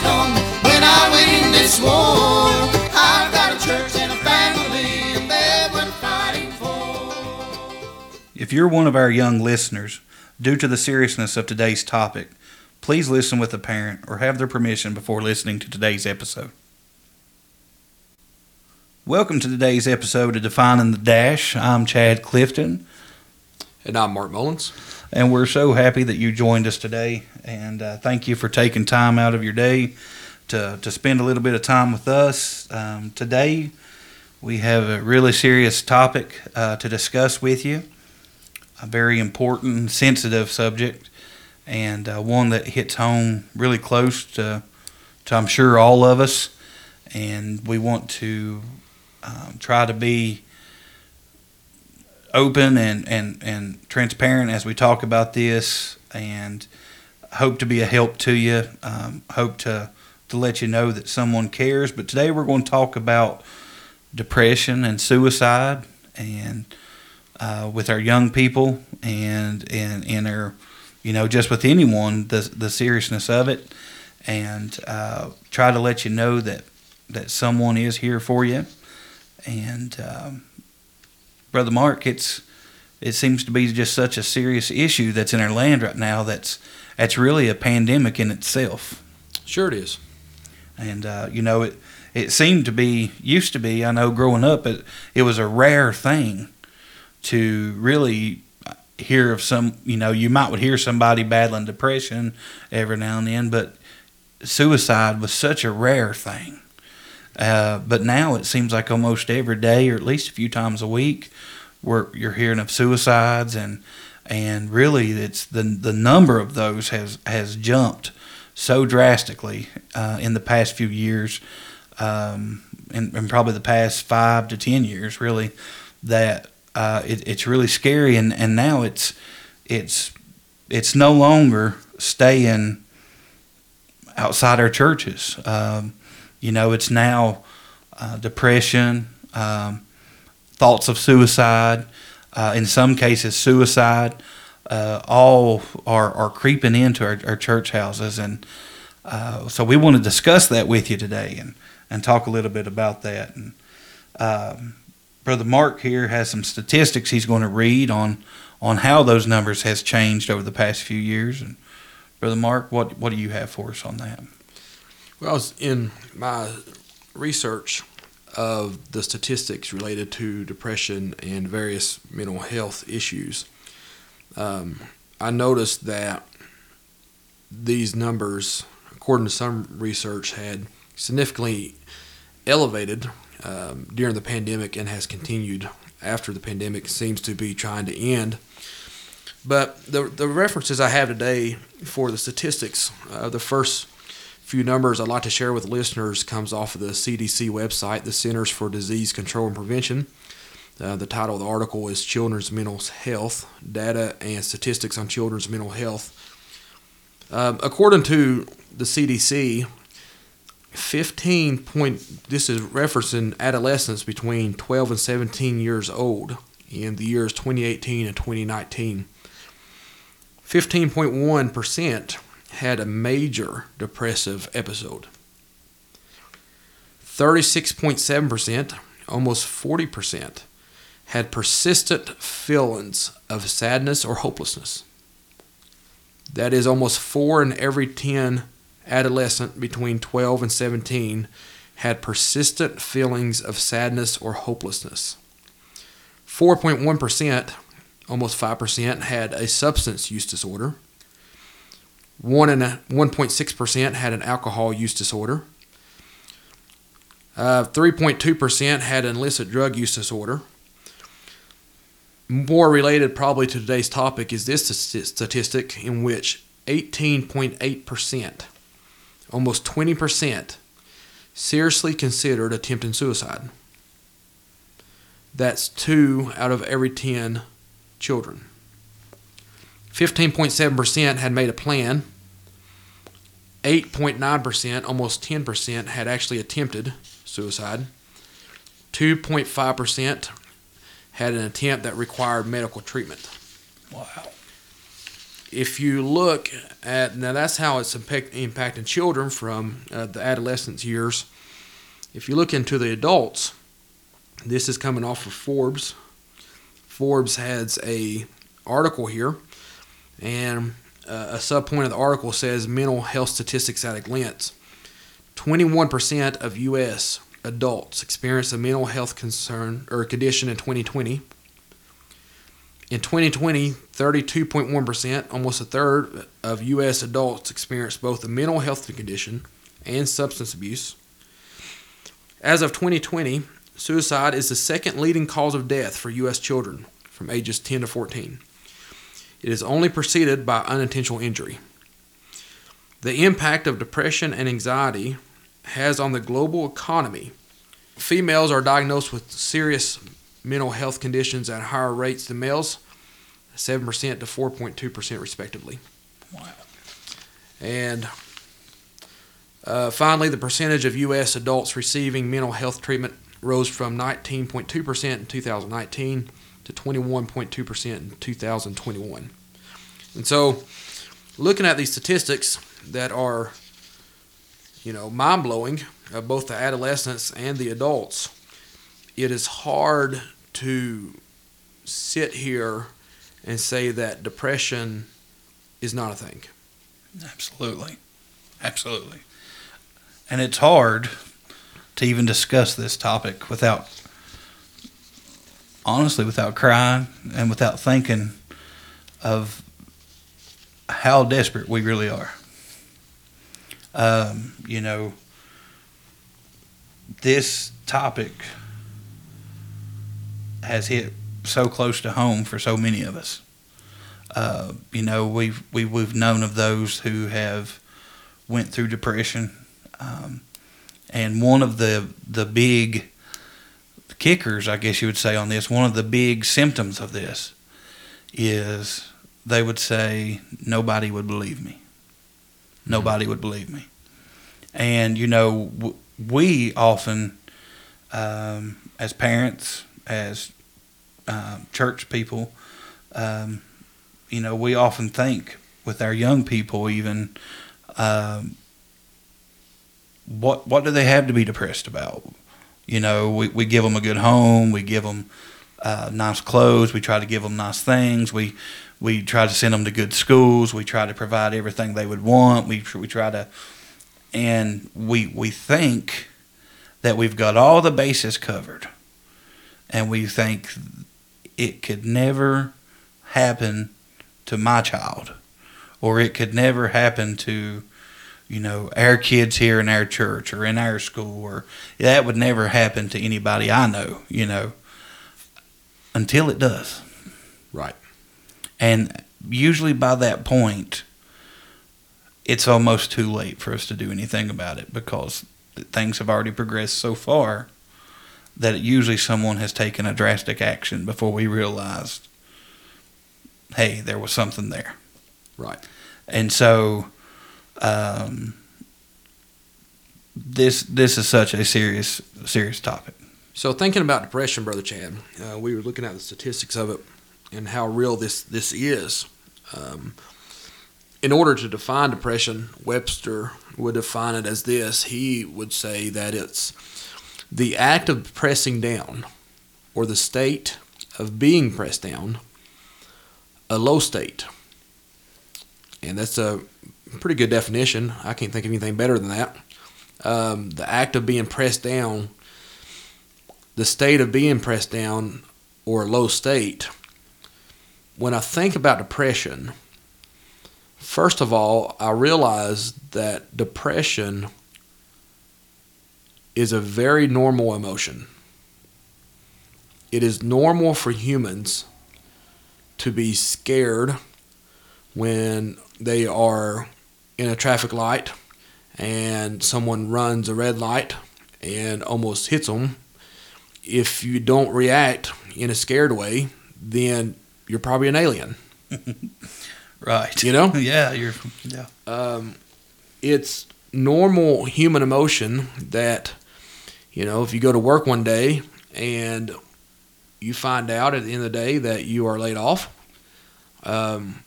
stone. When I win this war, I've got a church and a family, and they're worth fighting for. If you're one of our young listeners, due to the seriousness of today's topic, please listen with a parent or have their permission before listening to today's episode. Welcome to today's episode of Defining the Dash. I'm Chad Clifton, And I'm Mark Mullins. And we're so happy that you joined us today. And uh, thank you for taking time out of your day to, to spend a little bit of time with us. Um, today, we have a really serious topic uh, to discuss with you, a very important, sensitive subject, and uh, one that hits home really close to, to, I'm sure, all of us. And we want to um, try to be open and, and, and transparent as we talk about this and hope to be a help to you. Um, hope to, to let you know that someone cares. But today we're going to talk about depression and suicide and uh, with our young people and, and, and our, you know, just with anyone, the, the seriousness of it. And uh, try to let you know that, that someone is here for you. And um, Brother Mark, it's it seems to be just such a serious issue that's in our land right now. That's that's really a pandemic in itself. Sure, it is. And uh, you know, it it seemed to be used to be. I know growing up, it it was a rare thing to really hear of some. You know, you might would hear somebody battling depression every now and then, but suicide was such a rare thing. Uh, but now it seems like almost every day, or at least a few times a week, where you're hearing of suicides, and and really, it's the the number of those has has jumped so drastically uh, in the past few years, um, and, and probably the past five to ten years, really, that uh, it, it's really scary, and, and now it's it's it's no longer staying outside our churches. Um, you know, it's now uh, depression, um, thoughts of suicide, uh, in some cases, suicide. Uh, all are, are creeping into our, our church houses. And uh, so we want to discuss that with you today and, and talk a little bit about that. And um, Brother Mark here has some statistics he's going to read on, on how those numbers has changed over the past few years. And Brother Mark, what, what do you have for us on that? Well, I was in my research of the statistics related to depression and various mental health issues. Um, I noticed that these numbers, according to some research, had significantly elevated um, during the pandemic and has continued after the pandemic seems to be trying to end. But the the references I have today for the statistics, uh, the first few numbers I'd like to share with listeners comes off of the CDC website, the Centers for Disease Control and Prevention. Uh, the title of the article is Children's Mental Health Data and Statistics on Children's Mental Health. Um, according to the CDC, 15 point, this is referencing adolescents between 12 and 17 years old in the years 2018 and 2019. 15.1% had a major depressive episode. 36.7%, almost 40%, had persistent feelings of sadness or hopelessness. That is almost 4 in every 10 adolescent between 12 and 17 had persistent feelings of sadness or hopelessness. 4.1%, almost 5%, had a substance use disorder. One and six percent had an alcohol use disorder. Uh, Three point two percent had an illicit drug use disorder. More related, probably to today's topic, is this statistic in which eighteen point eight percent, almost twenty percent, seriously considered attempting suicide. That's two out of every ten children. 15.7% had made a plan. 8.9%, almost 10%, had actually attempted suicide. 2.5% had an attempt that required medical treatment. Wow. if you look at now, that's how it's impact, impacting children from uh, the adolescence years. If you look into the adults, this is coming off of Forbes. Forbes has a article here, and uh, a subpoint of the article says mental health statistics at a glance. 21% of U.S. adults experienced a mental health concern or condition in 2020. In 2020, 32.1%, almost a third of U.S. adults experienced both a mental health condition and substance abuse. As of 2020, suicide is the second leading cause of death for U.S. children from ages 10 to 14. It is only preceded by unintentional injury. The impact of depression and anxiety has on the global economy. Females are diagnosed with serious mental health conditions at higher rates than males, 7% to 4.2% respectively. Wow. And uh, finally, the percentage of U.S. adults receiving mental health treatment rose from 19.2% in 2019 to 21.2% in 2021. And so, looking at these statistics that are, you know, mind blowing, uh, both the adolescents and the adults, it is hard to sit here and say that depression is not a thing. Absolutely. Absolutely. And it's hard to even discuss this topic without, honestly, without crying and without thinking of how desperate we really are. Um, you know, this topic has hit so close to home for so many of us. Uh, you know, we've we, we've known of those who have went through depression, um, and one of the the big kickers, I guess you would say, on this, one of the big symptoms of this is they would say nobody would believe me. Nobody would believe me, and you know, w- we often, um, as parents, as um, church people. Um, you know, we often think with our young people, even, um, what what do they have to be depressed about? You know, we, we give them a good home, we give them uh, nice clothes, we try to give them nice things, we we try to send them to good schools, we try to provide everything they would want, we we try to, and we we think that we've got all the bases covered, and we think it could never happen to my child or it could never happen to you know our kids here in our church or in our school or that would never happen to anybody i know you know until it does Right. and usually by that point it's almost too late for us to do anything about it because things have already progressed so far that usually someone has taken a drastic action before we realized hey there was something there Right. and so um, this this is such a serious serious topic So thinking about depression, brother Chad, uh, we were looking at the statistics of it and how real this this is. Um, in order to define depression, Webster would define it as this. He would say that it's the act of pressing down, or the state of being pressed down, a low state. And that's a pretty good definition. I can't think of anything better than that. Um, the act of being pressed down the state of being pressed down or a low state, when I think about depression, first of all, I realize that depression is a very normal emotion. It is normal for humans to be scared when they are in a traffic light and someone runs a red light and almost hits them if you don't react in a scared way, then you're probably an alien. right You know? yeah you're yeah Um, it's normal human emotion that, you know, if you go to work one day and you find out at the end of the day that you are laid off, um,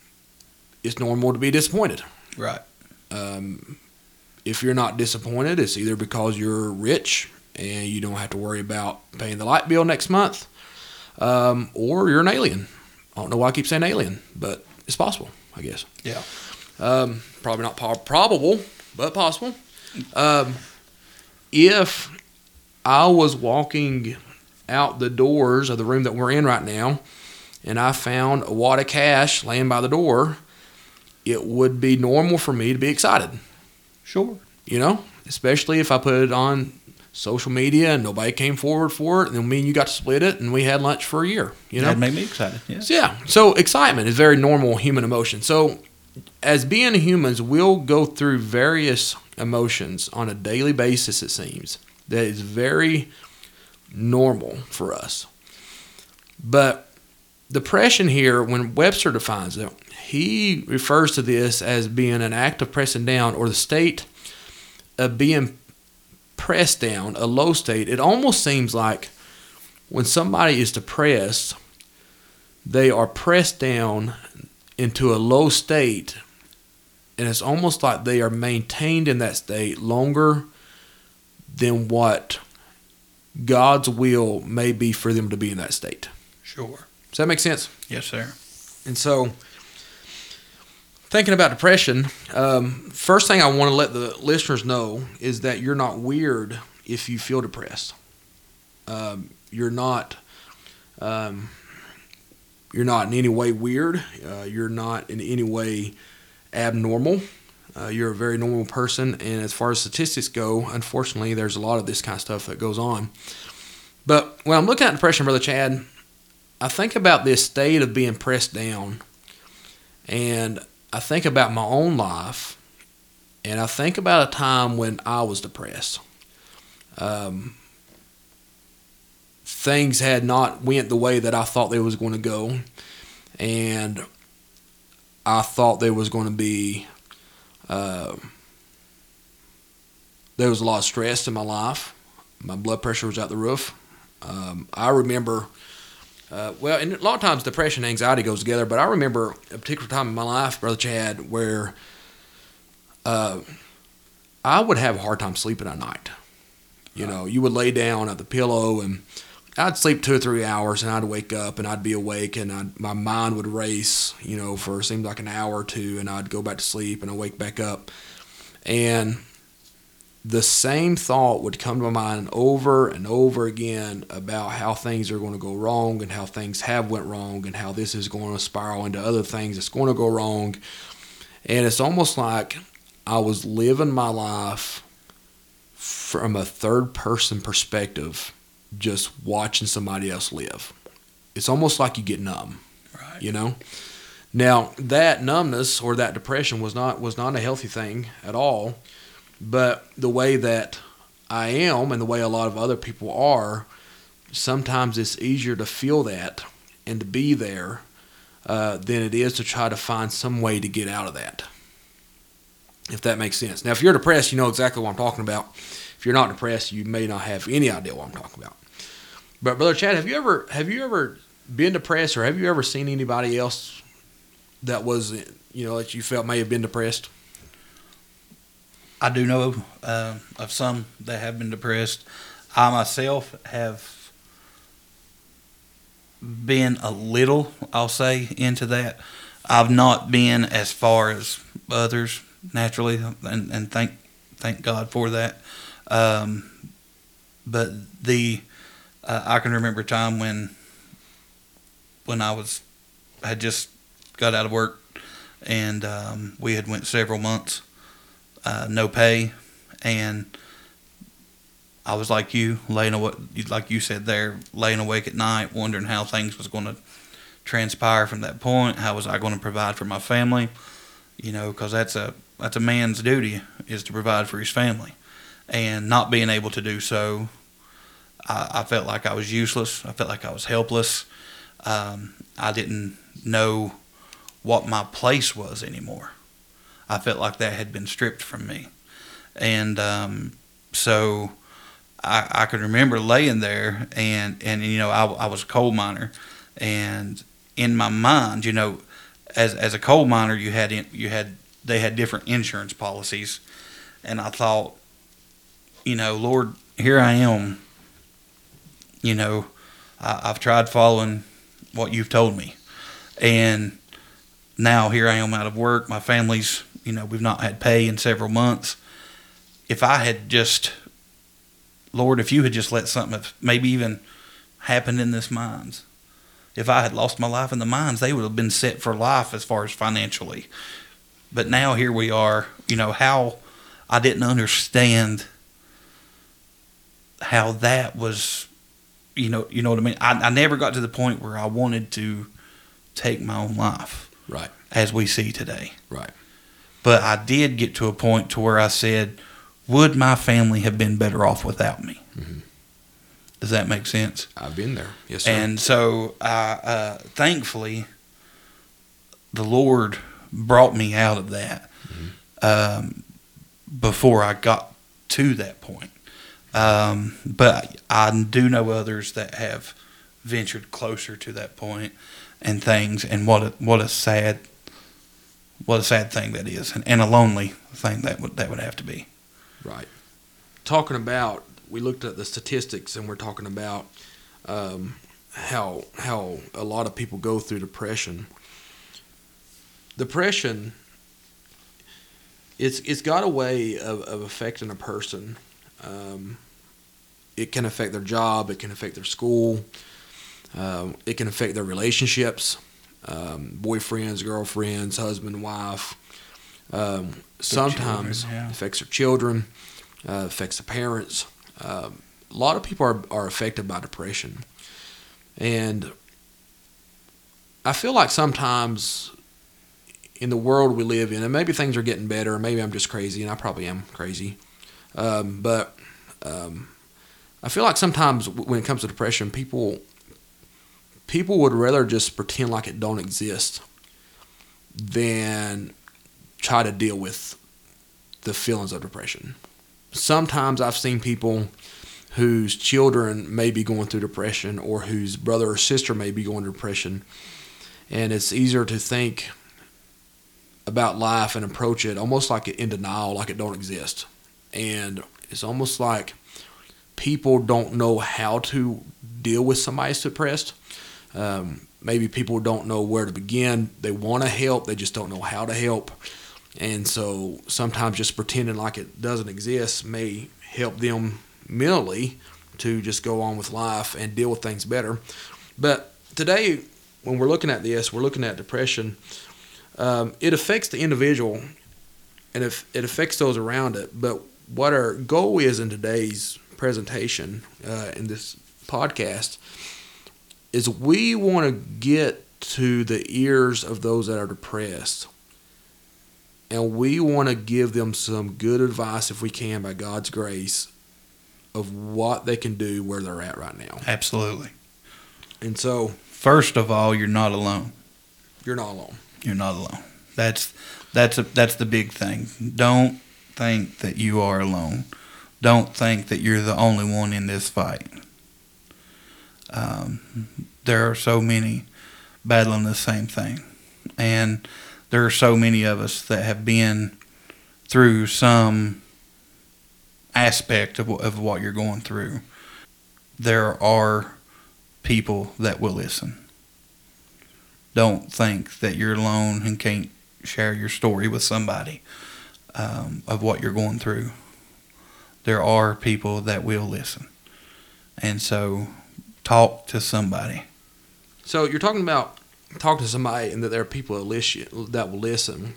it's normal to be disappointed. Right. Um, if you're not disappointed, it's either because you're rich and you don't have to worry about paying the light bill next month, um, or you're an alien. I don't know why I keep saying alien, but it's possible, I guess. Yeah. Um, probably not po- probable, but possible. Um, if I was walking out the doors of the room that we're in right now, and I found a wad of cash laying by the door, it would be normal for me to be excited. Sure. You know, especially if I put it on social media and nobody came forward for it, and then me and you got to split it, and we had lunch for a year. You know, That'd make me excited. Yeah. so, yeah. So excitement is very normal human emotion. So as being humans, we'll go through various emotions on a daily basis. It seems that is very normal for us. But depression here, when Webster defines it, he refers to this as being an act of pressing down or the state of being pressed down, a low state. It almost seems like when somebody is depressed, they are pressed down into a low state and it's almost like they are maintained in that state longer than what God's will may be for them to be in that state. Sure. Does that make sense? Yes, sir. And so, thinking about depression, um, first thing I want to let the listeners know is that you're not weird if you feel depressed. Um, you're not. Um, you're not in any way weird. Uh, you're not in any way abnormal. Uh, you're a very normal person, and as far as statistics go, unfortunately, there's a lot of this kind of stuff that goes on. But when I'm looking at depression, Brother Chad, I think about this state of being pressed down, and I think about my own life, and I think about a time when I was depressed. Um, things had not went the way that I thought they was going to go, and I thought there was going to be uh, there was a lot of stress in my life. My blood pressure was out the roof. Um, I remember, uh, well, and a lot of times depression and anxiety goes together, but I remember a particular time in my life, Brother Chad, where uh, I would have a hard time sleeping at night. You know, you would lay down at the pillow and I'd sleep two or three hours and I'd wake up and I'd be awake and I'd, my mind would race, you know, for it seemed like an hour or two and I'd go back to sleep and I'd wake back up. And the same thought would come to my mind over and over again about how things are going to go wrong and how things have went wrong and how this is going to spiral into other things that's going to go wrong. And it's almost like I was living my life from a third person perspective just watching somebody else live. It's almost like you get numb, Right. you know. Now that numbness or that depression was not was not a healthy thing at all, but the way that I am and the way a lot of other people are, sometimes it's easier to feel that and to be there uh, than it is to try to find some way to get out of that. If that makes sense. Now, if you're depressed, you know exactly what I'm talking about. If you're not depressed, you may not have any idea what I'm talking about. But brother Chad, have you ever have you ever been depressed, or have you ever seen anybody else that was you know that you felt may have been depressed? I do know uh, of some that have been depressed. I myself have been a little, I'll say, into that. I've not been as far as others naturally, and, and thank thank God for that. Um, but the uh, I can remember a time when when I was had just got out of work, and um, we had went several months uh, no pay, and I was like you, laying awake, like you said there, laying awake at night, wondering how things was going to transpire from that point. How was I going to provide for my family? You know, because that's a that's a man's duty is to provide for his family, and not being able to do so, I, I felt like I was useless. I felt like I was helpless. Um, I didn't know what my place was anymore. I felt like that had been stripped from me. And um, so I, I could remember laying there, and, and you know, I, I was a coal miner. And in my mind, you know, as as a coal miner, you had in, you had they had different insurance policies, and I thought, you know, Lord, here I am. You know, I, I've tried following what you've told me, and now here I am out of work. My family's, you know, we've not had pay in several months. If I had just, Lord, if you had just let something have maybe even happened in this mines, if I had lost my life in the mines, they would have been set for life as far as financially. But now here we are, you know, how I didn't understand how that was, you know, you know what I mean? I, I never got to the point where I wanted to take my own life Right. as we see today. Right. But I did get to a point to where I said, would my family have been better off without me? Mhm. Does that make sense? I've been there. Yes, sir. And so, I, uh, thankfully, the Lord brought me out of that um, before I got to that point. Um, but I do know others that have ventured closer to that point and things, and what a, what a sad what a sad thing that is, and, and a lonely thing that would that would have to be. Right. Talking about, we looked at the statistics, and we're talking about um, how how a lot of people go through depression. Depression, it's it's got a way of, of affecting a person. Um, it can affect their job. It can affect their school. Um, it can affect their relationships, um, boyfriends, girlfriends, husband, wife. Um, sometimes children, yeah. affects their children, uh, affects the parents. Um, a lot of people are, are affected by depression. And I feel like sometimes in the world we live in, and maybe things are getting better, maybe I'm just crazy, and I probably am crazy. Um, but um, I feel like sometimes when it comes to depression, people people would rather just pretend like it don't exist than try to deal with the feelings of depression. Sometimes I've seen people whose children may be going through depression or whose brother or sister may be going through depression, and it's easier to think about life and approach it almost like in denial, like it don't exist. And it's almost like people don't know how to deal with somebody who's depressed. Um, maybe people don't know where to begin. They want to help, they just don't know how to help. And so sometimes just pretending like it doesn't exist may help them mentally to just go on with life and deal with things better. But today, when we're looking at this, we're looking at depression. Um, it affects the individual and if it affects those around it. But what our goal is in today's presentation, uh, in this podcast, is we want to get to the ears of those that are depressed. And we want to give them some good advice, if we can, by God's grace, of what they can do where they're at right now. Absolutely. And so First of all, you're not alone. you're not alone. You're not alone. That's that's a, that's the big thing. Don't think that you are alone. Don't think that you're the only one in this fight. Um, there are so many battling the same thing, and there are so many of us that have been through some aspect of, of what you're going through. There are people that will listen don't think that you're alone and can't share your story with somebody um, of what you're going through. There are people that will listen. And so talk to somebody. So you're talking about talking to somebody and that there are people that listen, that will listen.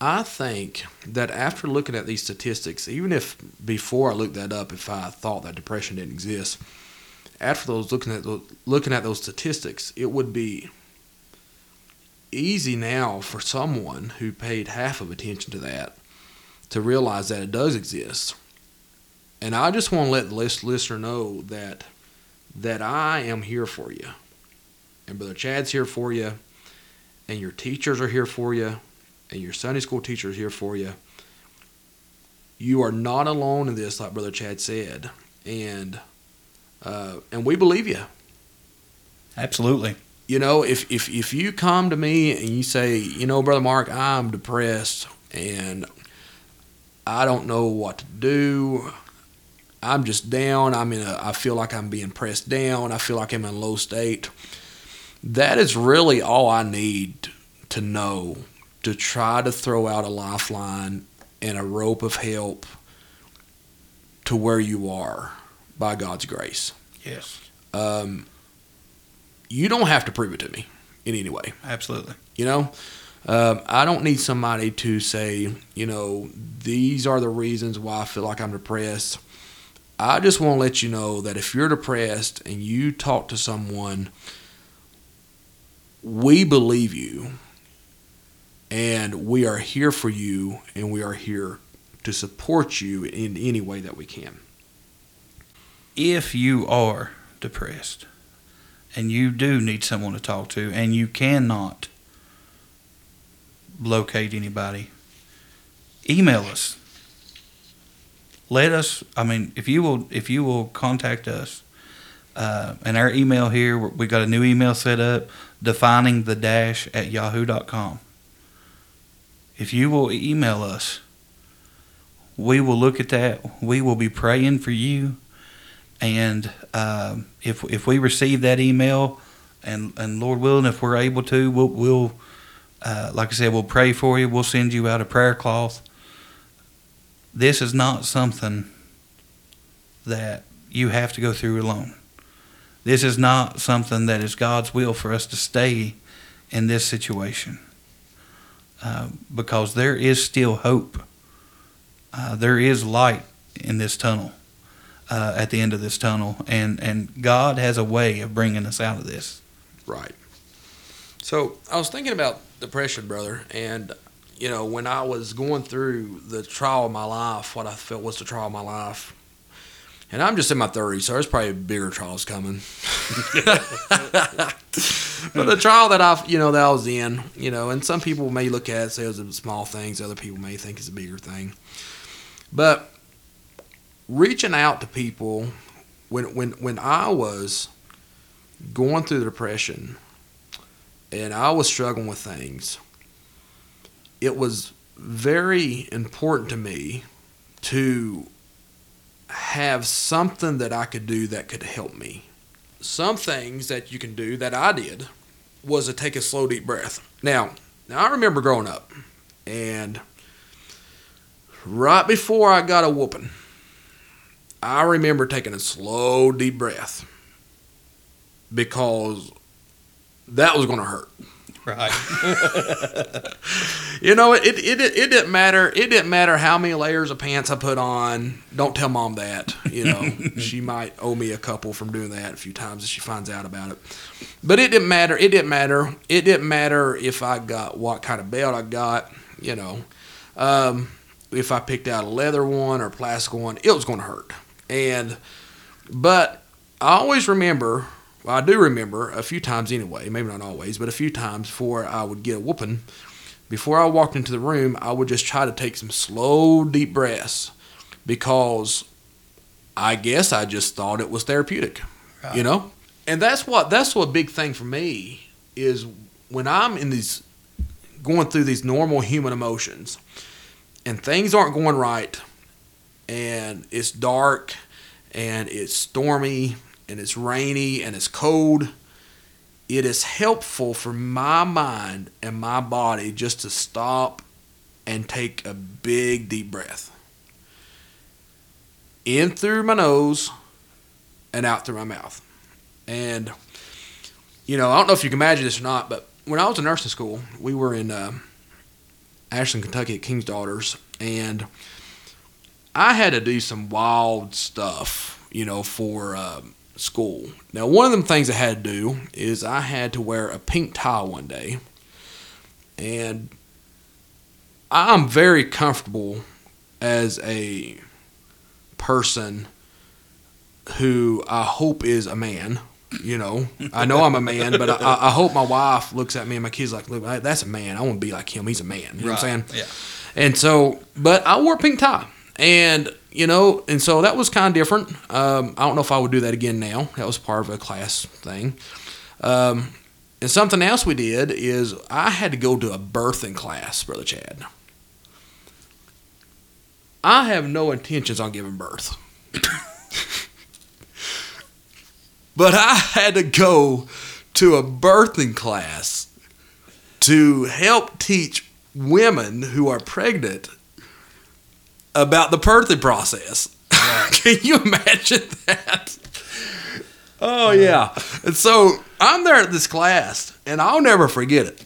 I think that after looking at these statistics, even if before I looked that up, if I thought that depression didn't exist, after those looking at those, looking at those statistics, it would be easy now for someone who paid half of attention to that to realize that it does exist. And I just want to let the listener know that that I am here for you. And Brother Chad's here for you. And your teachers are here for you. And your Sunday school teacher is here for you. You are not alone in this, like Brother Chad said. And uh, and we believe you. Absolutely. you know, if, if if you come to me and you say, you know, brother Mark, I'm depressed and I don't know what to do. I'm just down. I'm in a. I feel like I'm being pressed down. I feel like I'm in a low state. That is really all I need to know to try to throw out a lifeline and a rope of help to where you are by God's grace. Yes. Um, you don't have to prove it to me in any way. Absolutely. You know, um, I don't need somebody to say, you know, these are the reasons why I feel like I'm depressed. I just want to let you know that if you're depressed and you talk to someone, we believe you and we are here for you and we are here to support you in any way that we can. If you are depressed and you do need someone to talk to and you cannot locate anybody, email us. Let us. I mean, if you will, if you will contact us, uh, and our email here, we got a new email set up, defining the dash at yahoo.com. If you will email us, we will look at that. We will be praying for you, and um, if if we receive that email, and and Lord willing, if we're able to, we'll we'll uh, like I said, we'll pray for you. We'll send you out a prayer cloth. This is not something that you have to go through alone. This is not something that is God's will for us to stay in this situation. Uh, because there is still hope. Uh, there is light in this tunnel, uh, at the end of this tunnel, and, and God has a way of bringing us out of this. Right. So I was thinking about depression, brother, and you know when I was going through the trial of my life, what I felt was the trial of my life, and I'm just in my 30s, so there's probably bigger trials coming. but the trial that I, you know, that I was in, you know, and some people may look at it say it was a small things, other people may think it's a bigger thing, but reaching out to people when when when I was going through the depression and I was struggling with things, it was very important to me to have something that I could do that could help me. Some things that you can do that I did was to take a slow, deep breath. Now, now I remember growing up, and right before I got a whooping, I remember taking a slow, deep breath because that was going to hurt. Right. You know, it, it it it didn't matter. It didn't matter how many layers of pants I put on. Don't tell mom that. You know, she might owe me a couple from doing that a few times if she finds out about it. But it didn't matter. It didn't matter. It didn't matter if I got what kind of belt I got. You know, um, if I picked out a leather one or a plastic one, it was going to hurt. And but I always remember. Well, I do remember a few times anyway, maybe not always, but a few times before I would get a whooping before I walked into the room, I would just try to take some slow, deep breaths because I guess I just thought it was therapeutic, Right. you know. And that's what that's what a big thing for me is when I'm in these going through these normal human emotions and things aren't going right and it's dark and it's stormy and it's rainy and it's cold it is helpful for my mind and my body just to stop and take a big deep breath in through my nose and out through my mouth. And, you know, I don't know if you can imagine this or not, but when I was in nursing school, we were in uh, Ashland, Kentucky at King's Daughters, and I had to do some wild stuff, you know, for. Uh, school. Now, one of them things I had to do is I had to wear a pink tie one day, and I'm very comfortable as a person who I hope is a man. You know, I know I'm a man, but I, I hope my wife looks at me and my kids like, look, that's a man. I want to be like him. He's a man. You know what I'm saying? Yeah. And so, but I wore a pink tie, and you know, and so that was kind of different. Um, I don't know if I would do that again now. That was part of a class thing. Um, And something else we did is I had to go to a birthing class, Brother Chad. I have no intentions on giving birth. but I had to go to a birthing class to help teach women who are pregnant about the birthing process. Can you imagine that? Oh uh, yeah. And so I'm there at this class, and I'll never forget it.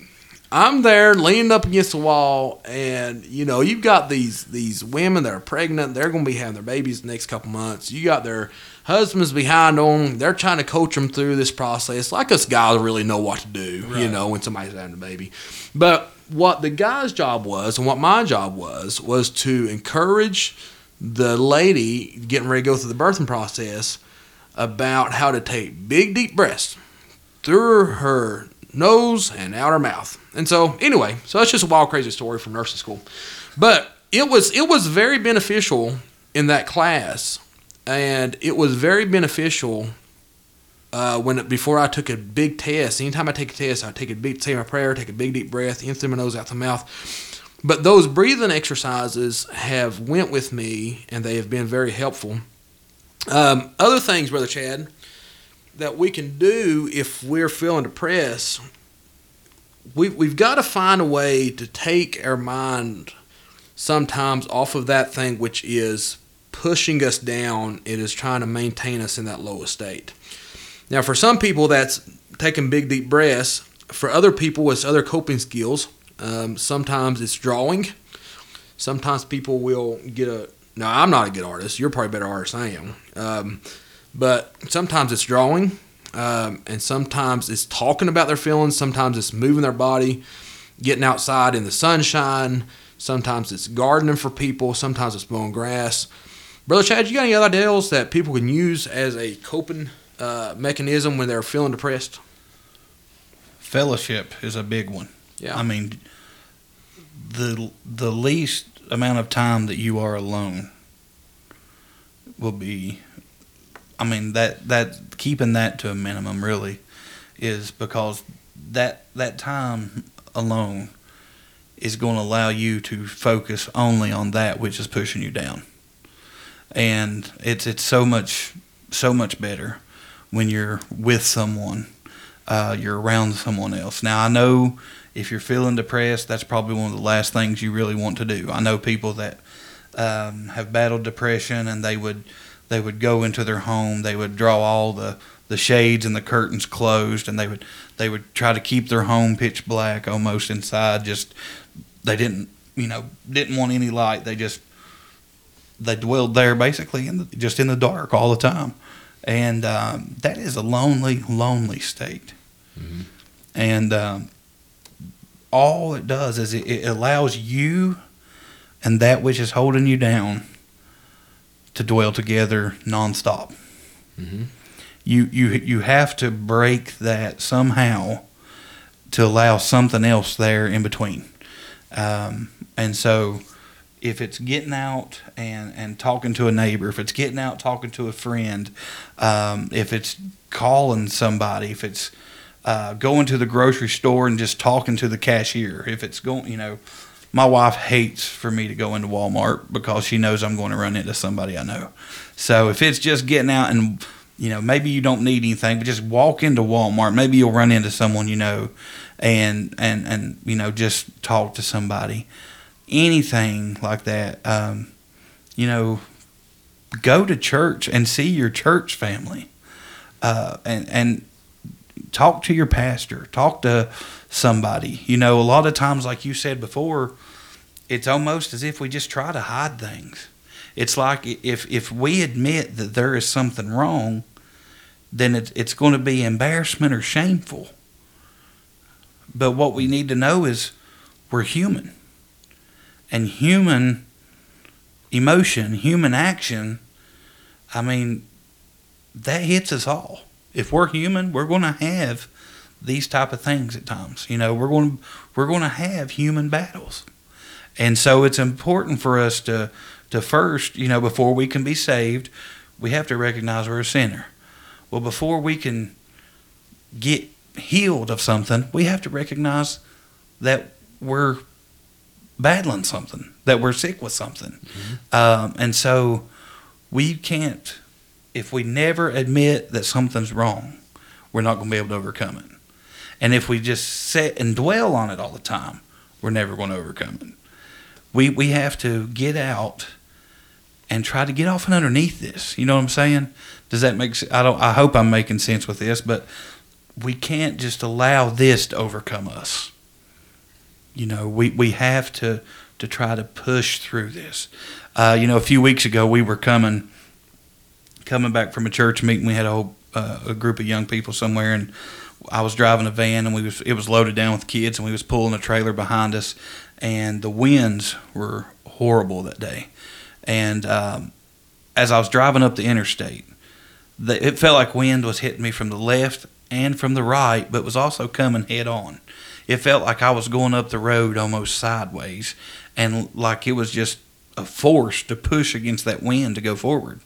I'm there leaning up against the wall, and you know you've got these these women that are pregnant. They're going to be having their babies the next couple months. You got their husbands behind them. They're trying to coach them through this process. Like us guys really know what to do, you know, when somebody's having a baby. But what the guy's job was, and what my job was, was to encourage the lady getting ready to go through the birthing process about how to take big, deep breaths through her nose and out her mouth. And so, anyway, so that's just a wild, crazy story from nursing school. But it was it was very beneficial in that class, and it was very beneficial uh, when before I took a big test. Anytime I take a test, I take a big say my prayer, take a big deep breath in through my nose, out the mouth. But those breathing exercises have went with me, and they have been very helpful. Um, other things, brother Chad, that we can do if we're feeling depressed, we we've got to find a way to take our mind sometimes off of that thing which is pushing us down. It is trying to maintain us in that lowest state. Now, for some people, that's taking big deep breaths. For other people, it's other coping skills. Um, sometimes it's drawing. Sometimes people will get a. No, I'm not a good artist. You're probably a better artist than I am. Um, but sometimes it's drawing, um, and sometimes it's talking about their feelings. Sometimes it's moving their body, getting outside in the sunshine. Sometimes it's gardening for people. Sometimes it's mowing grass. Brother Chad, you got any other deals that people can use as a coping uh, mechanism when they're feeling depressed? Fellowship is a big one. Yeah. I mean, the the least amount of time that you are alone will be. I mean that that keeping that to a minimum really is because that that time alone is going to allow you to focus only on that which is pushing you down, and it's it's so much so much better when you're with someone, uh, you're around someone else. Now I know if you're feeling depressed, that's probably one of the last things you really want to do. I know people that um, have battled depression, and they would they would go into their home, they would draw all the the shades and the curtains closed, and they would they would try to keep their home pitch black almost inside. Just they didn't you know didn't want any light. They just they dwelled there basically in the, just in the dark all the time, and um, that is a lonely lonely state. And um, all it does is it, it allows you and that which is holding you down to dwell together nonstop. Mhm. You you you have to break that somehow to allow something else there in between. Um, and so, if it's getting out and, and talking to a neighbor, if it's getting out talking to a friend, um, if it's calling somebody, if it's uh, going to the grocery store and just talking to the cashier, if it's going, you know, my wife hates for me to go into Walmart because she knows I'm going to run into somebody I know. So if it's just getting out and you know maybe you don't need anything, but just walk into Walmart, maybe you'll run into someone you know, and and and you know just talk to somebody, anything like that. Um, you know, go to church and see your church family, uh, and and talk to your pastor, talk to somebody. You know, a lot of times, like you said before, it's almost as if we just try to hide things. It's like if if we admit that there is something wrong, then it's it's going to be embarrassment or shameful. But what we need to know is we're human. And human emotion, human action, I mean, that hits us all. If we're human, we're going to have these type of things at times. You know, we're going to we're going to have human battles. And so it's important for us to to first, you know, before we can be saved, we have to recognize we're a sinner. Well, before we can get healed of something, we have to recognize that we're battling something, that we're sick with something. Um, and so we can't, if we never admit that something's wrong, we're not going to be able to overcome it. And if we just sit and dwell on it all the time, we're never going to overcome it. We, we have to get out and try to get off and underneath this. You know what I'm saying? Does that make sense? I don't. I hope I'm making sense with this, but we can't just allow this to overcome us. You know, we, we have to to try to push through this. Uh, you know, a few weeks ago we were coming coming back from a church meeting. We had a whole uh, a group of young people somewhere, and I was driving a van, and we was it was loaded down with kids, and we was pulling a trailer behind us, and the winds were horrible that day. And um, as I was driving up the interstate, the, it felt like wind was hitting me from the left and from the right, but was also coming head on. It felt like I was going up the road almost sideways, and like it was just a force to push against that wind to go forward.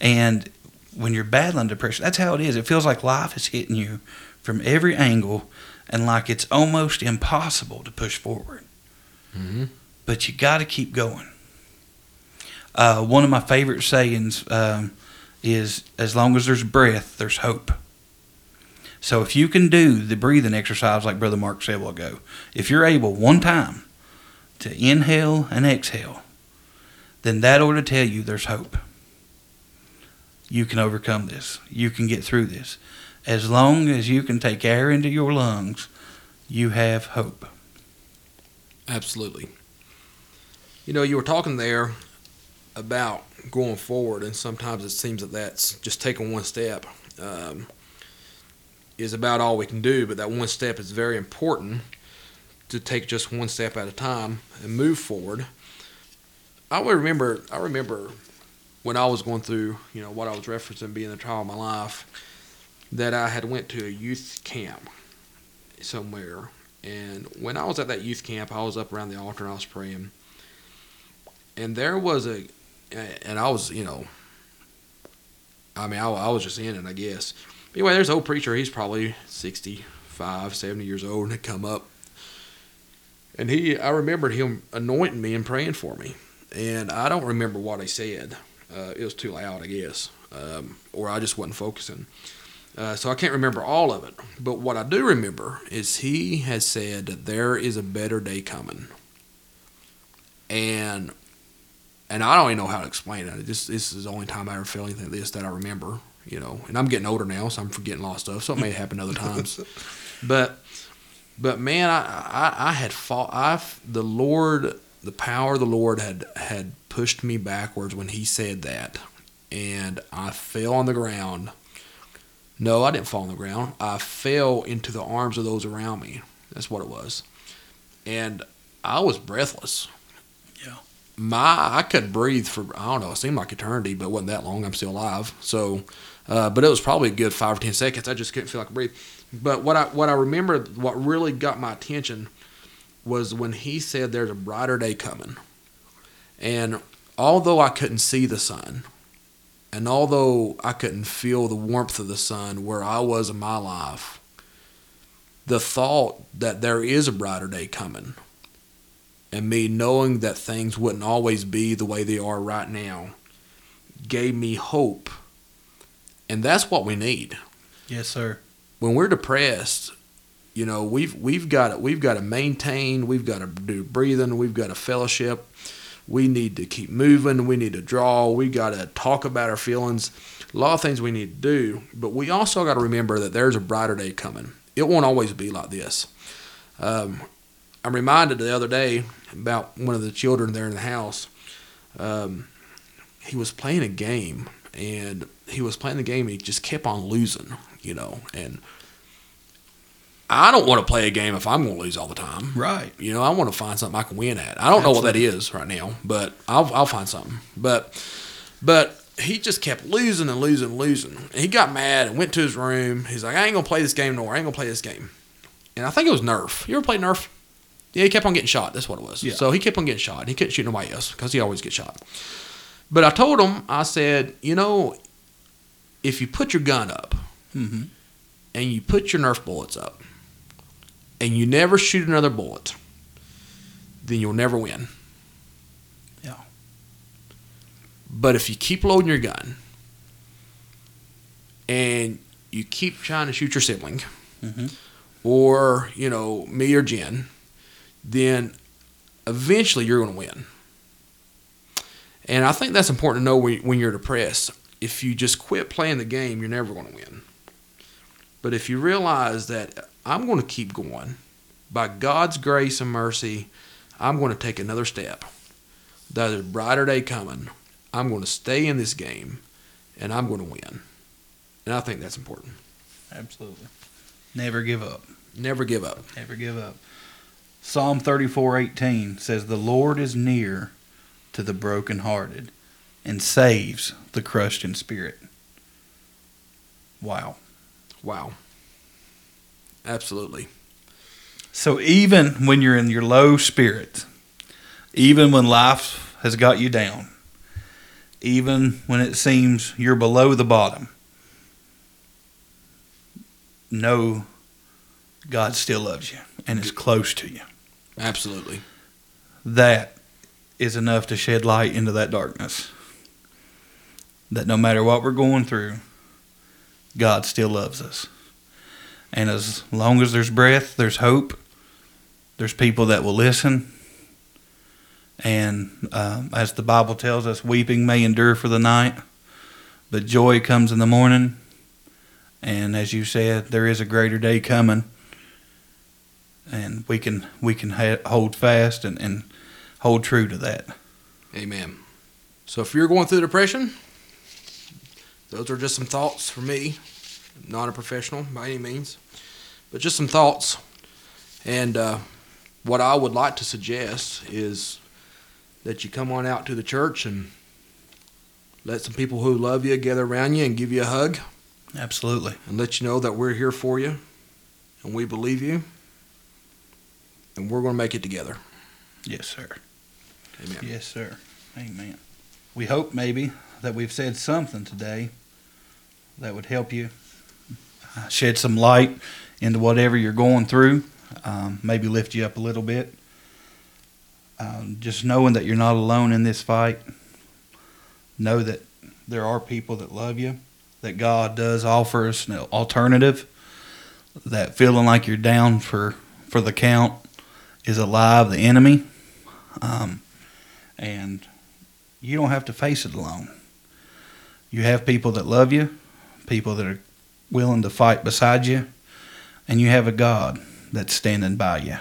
And when you're battling depression, that's how it is. It feels like life is hitting you from every angle, and like it's almost impossible to push forward. Mm-hmm. But you got to keep going. Uh, one of my favorite sayings um, is as long as there's breath, there's hope. So if you can do the breathing exercise like Brother Mark said while ago, if you're able one time to inhale and exhale, then that ought to tell you there's hope. You can overcome this. You can get through this. As long as you can take air into your lungs, you have hope. Absolutely. You know, you were talking there about going forward, and sometimes it seems that that's just taking one step um, is about all we can do. But that one step is very important to take just one step at a time and move forward. I remember. I remember when I was going through, you know, what I was referencing being the trial of my life, that I had went to a youth camp somewhere, and when I was at that youth camp, I was up around the altar and I was praying, and there was a, and I was, you know, I mean, I, I was just in it, I guess. Anyway, there's old preacher. He's probably 65, 70 years old, and had come up, and he, I remembered him anointing me and praying for me, and I don't remember what he said. Uh, it was too loud, I guess, um, or I just wasn't focusing. Uh, so I can't remember all of it. But what I do remember is he has said that there is a better day coming. And and I don't even know how to explain it. This this is the only time I ever felt anything like this that I remember. You know, and I'm getting older now, so I'm forgetting a lot of stuff. So it may happen other times. But but man, I, I I had fought. I the Lord, the power of the Lord had had pushed me backwards when He said that, and I fell on the ground no, I didn't fall on the ground. I fell into the arms of those around me. That's what it was. And I was breathless. Yeah. My I couldn't breathe for I don't know, it seemed like eternity, but it wasn't that long. I'm still alive. So uh, but it was probably a good five or ten seconds. I just couldn't feel like breathe. But what I what I remember what really got my attention was when he said there's a brighter day coming. And although I couldn't see the sun, and although I couldn't feel the warmth of the sun where I was in my life, the thought that there is a brighter day coming and me knowing that things wouldn't always be the way they are right now gave me hope. And that's what we need. Yes, sir. When we're depressed, you know, we've we've got to, we've got to maintain, we've got to do breathing, we've got to fellowship, we need to keep moving. We need to draw. We got to talk about our feelings. A lot of things we need to do, but we also got to remember that there's a brighter day coming. It won't always be like this. Um, I'm reminded the other day about one of the children there in the house. Um, he was playing a game, and he was playing the game, he just kept on losing, you know. And I don't want to play a game if I'm going to lose all the time. Right. You know, I want to find something I can win at. I don't know what that is right now, but I'll I'll find something. But but he just kept losing and losing and losing. And he got mad and went to his room. He's like, I ain't gonna play this game no more. I ain't gonna play this game. And I think it was Nerf. You ever played Nerf? Yeah, he kept on getting shot. That's what it was. Yeah. So he kept on getting shot. He couldn't shoot nobody else because he always gets shot. But I told him, I said, you know, if you put your gun up Mm-hmm. and you put your Nerf bullets up and you never shoot another bullet, then you'll never win. Yeah. But if you keep loading your gun and you keep trying to shoot your sibling, Mhm. or you know me or Jen, then eventually you're going to win. And I think that's important to know when, when you're depressed. If you just quit playing the game, you're never going to win. But if you realize that uh, I'm going to keep going, by God's grace and mercy, I'm going to take another step. There's a brighter day coming. I'm going to stay in this game, and I'm going to win. And I think that's important. Absolutely. Never give up. Never give up. Never give up. Psalm 34:18 says the Lord is near to the brokenhearted and saves the crushed in spirit. Wow. Wow. Absolutely. So even when you're in your low spirit, even when life has got you down, even when it seems you're below the bottom, know God still loves you and is close to you. Absolutely. That is enough to shed light into that darkness. That no matter what we're going through, God still loves us. And as long as there's breath, there's hope. There's people that will listen. And um, as the Bible tells us, weeping may endure for the night, but joy comes in the morning. And as you said, there is a greater day coming. And we can we can ha- hold fast and, and hold true to that. Amen. So if you're going through depression, those are just some thoughts for me. Not a professional by any means, but just some thoughts. And uh, what I would like to suggest is that you come on out to the church and let some people who love you gather around you and give you a hug Absolutely. and let you know that we're here for you and we believe you and we're going to make it together. Yes, sir. Amen. Yes, sir. Amen. We hope maybe that we've said something today that would help you shed some light into whatever you're going through, um, maybe lift you up a little bit. Um, just knowing that you're not alone in this fight. Know that there are people that love you, that God does offer us an alternative, that feeling like you're down for, for the count is alive, the enemy. Um, and you don't have to face it alone. You have people that love you, people that are willing to fight beside you, and you have a God that's standing by you.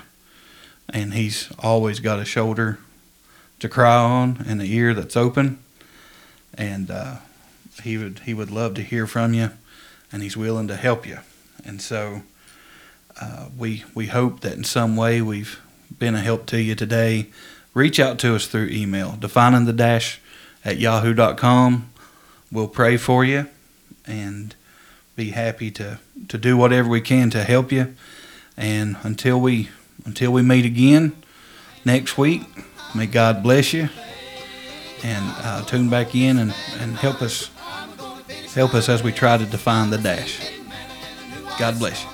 And He's always got a shoulder to cry on and an ear that's open. And uh, He would He would love to hear from you, and He's willing to help you. And so uh, we we hope that in some way we've been a help to you today reach out to us through email, defining the dash at yahoo.com. We'll pray for you and be happy to, to do whatever we can to help you. And until we until we meet again next week, may God bless you and uh, tune back in and, and help us help us as we try to define the dash. God bless you.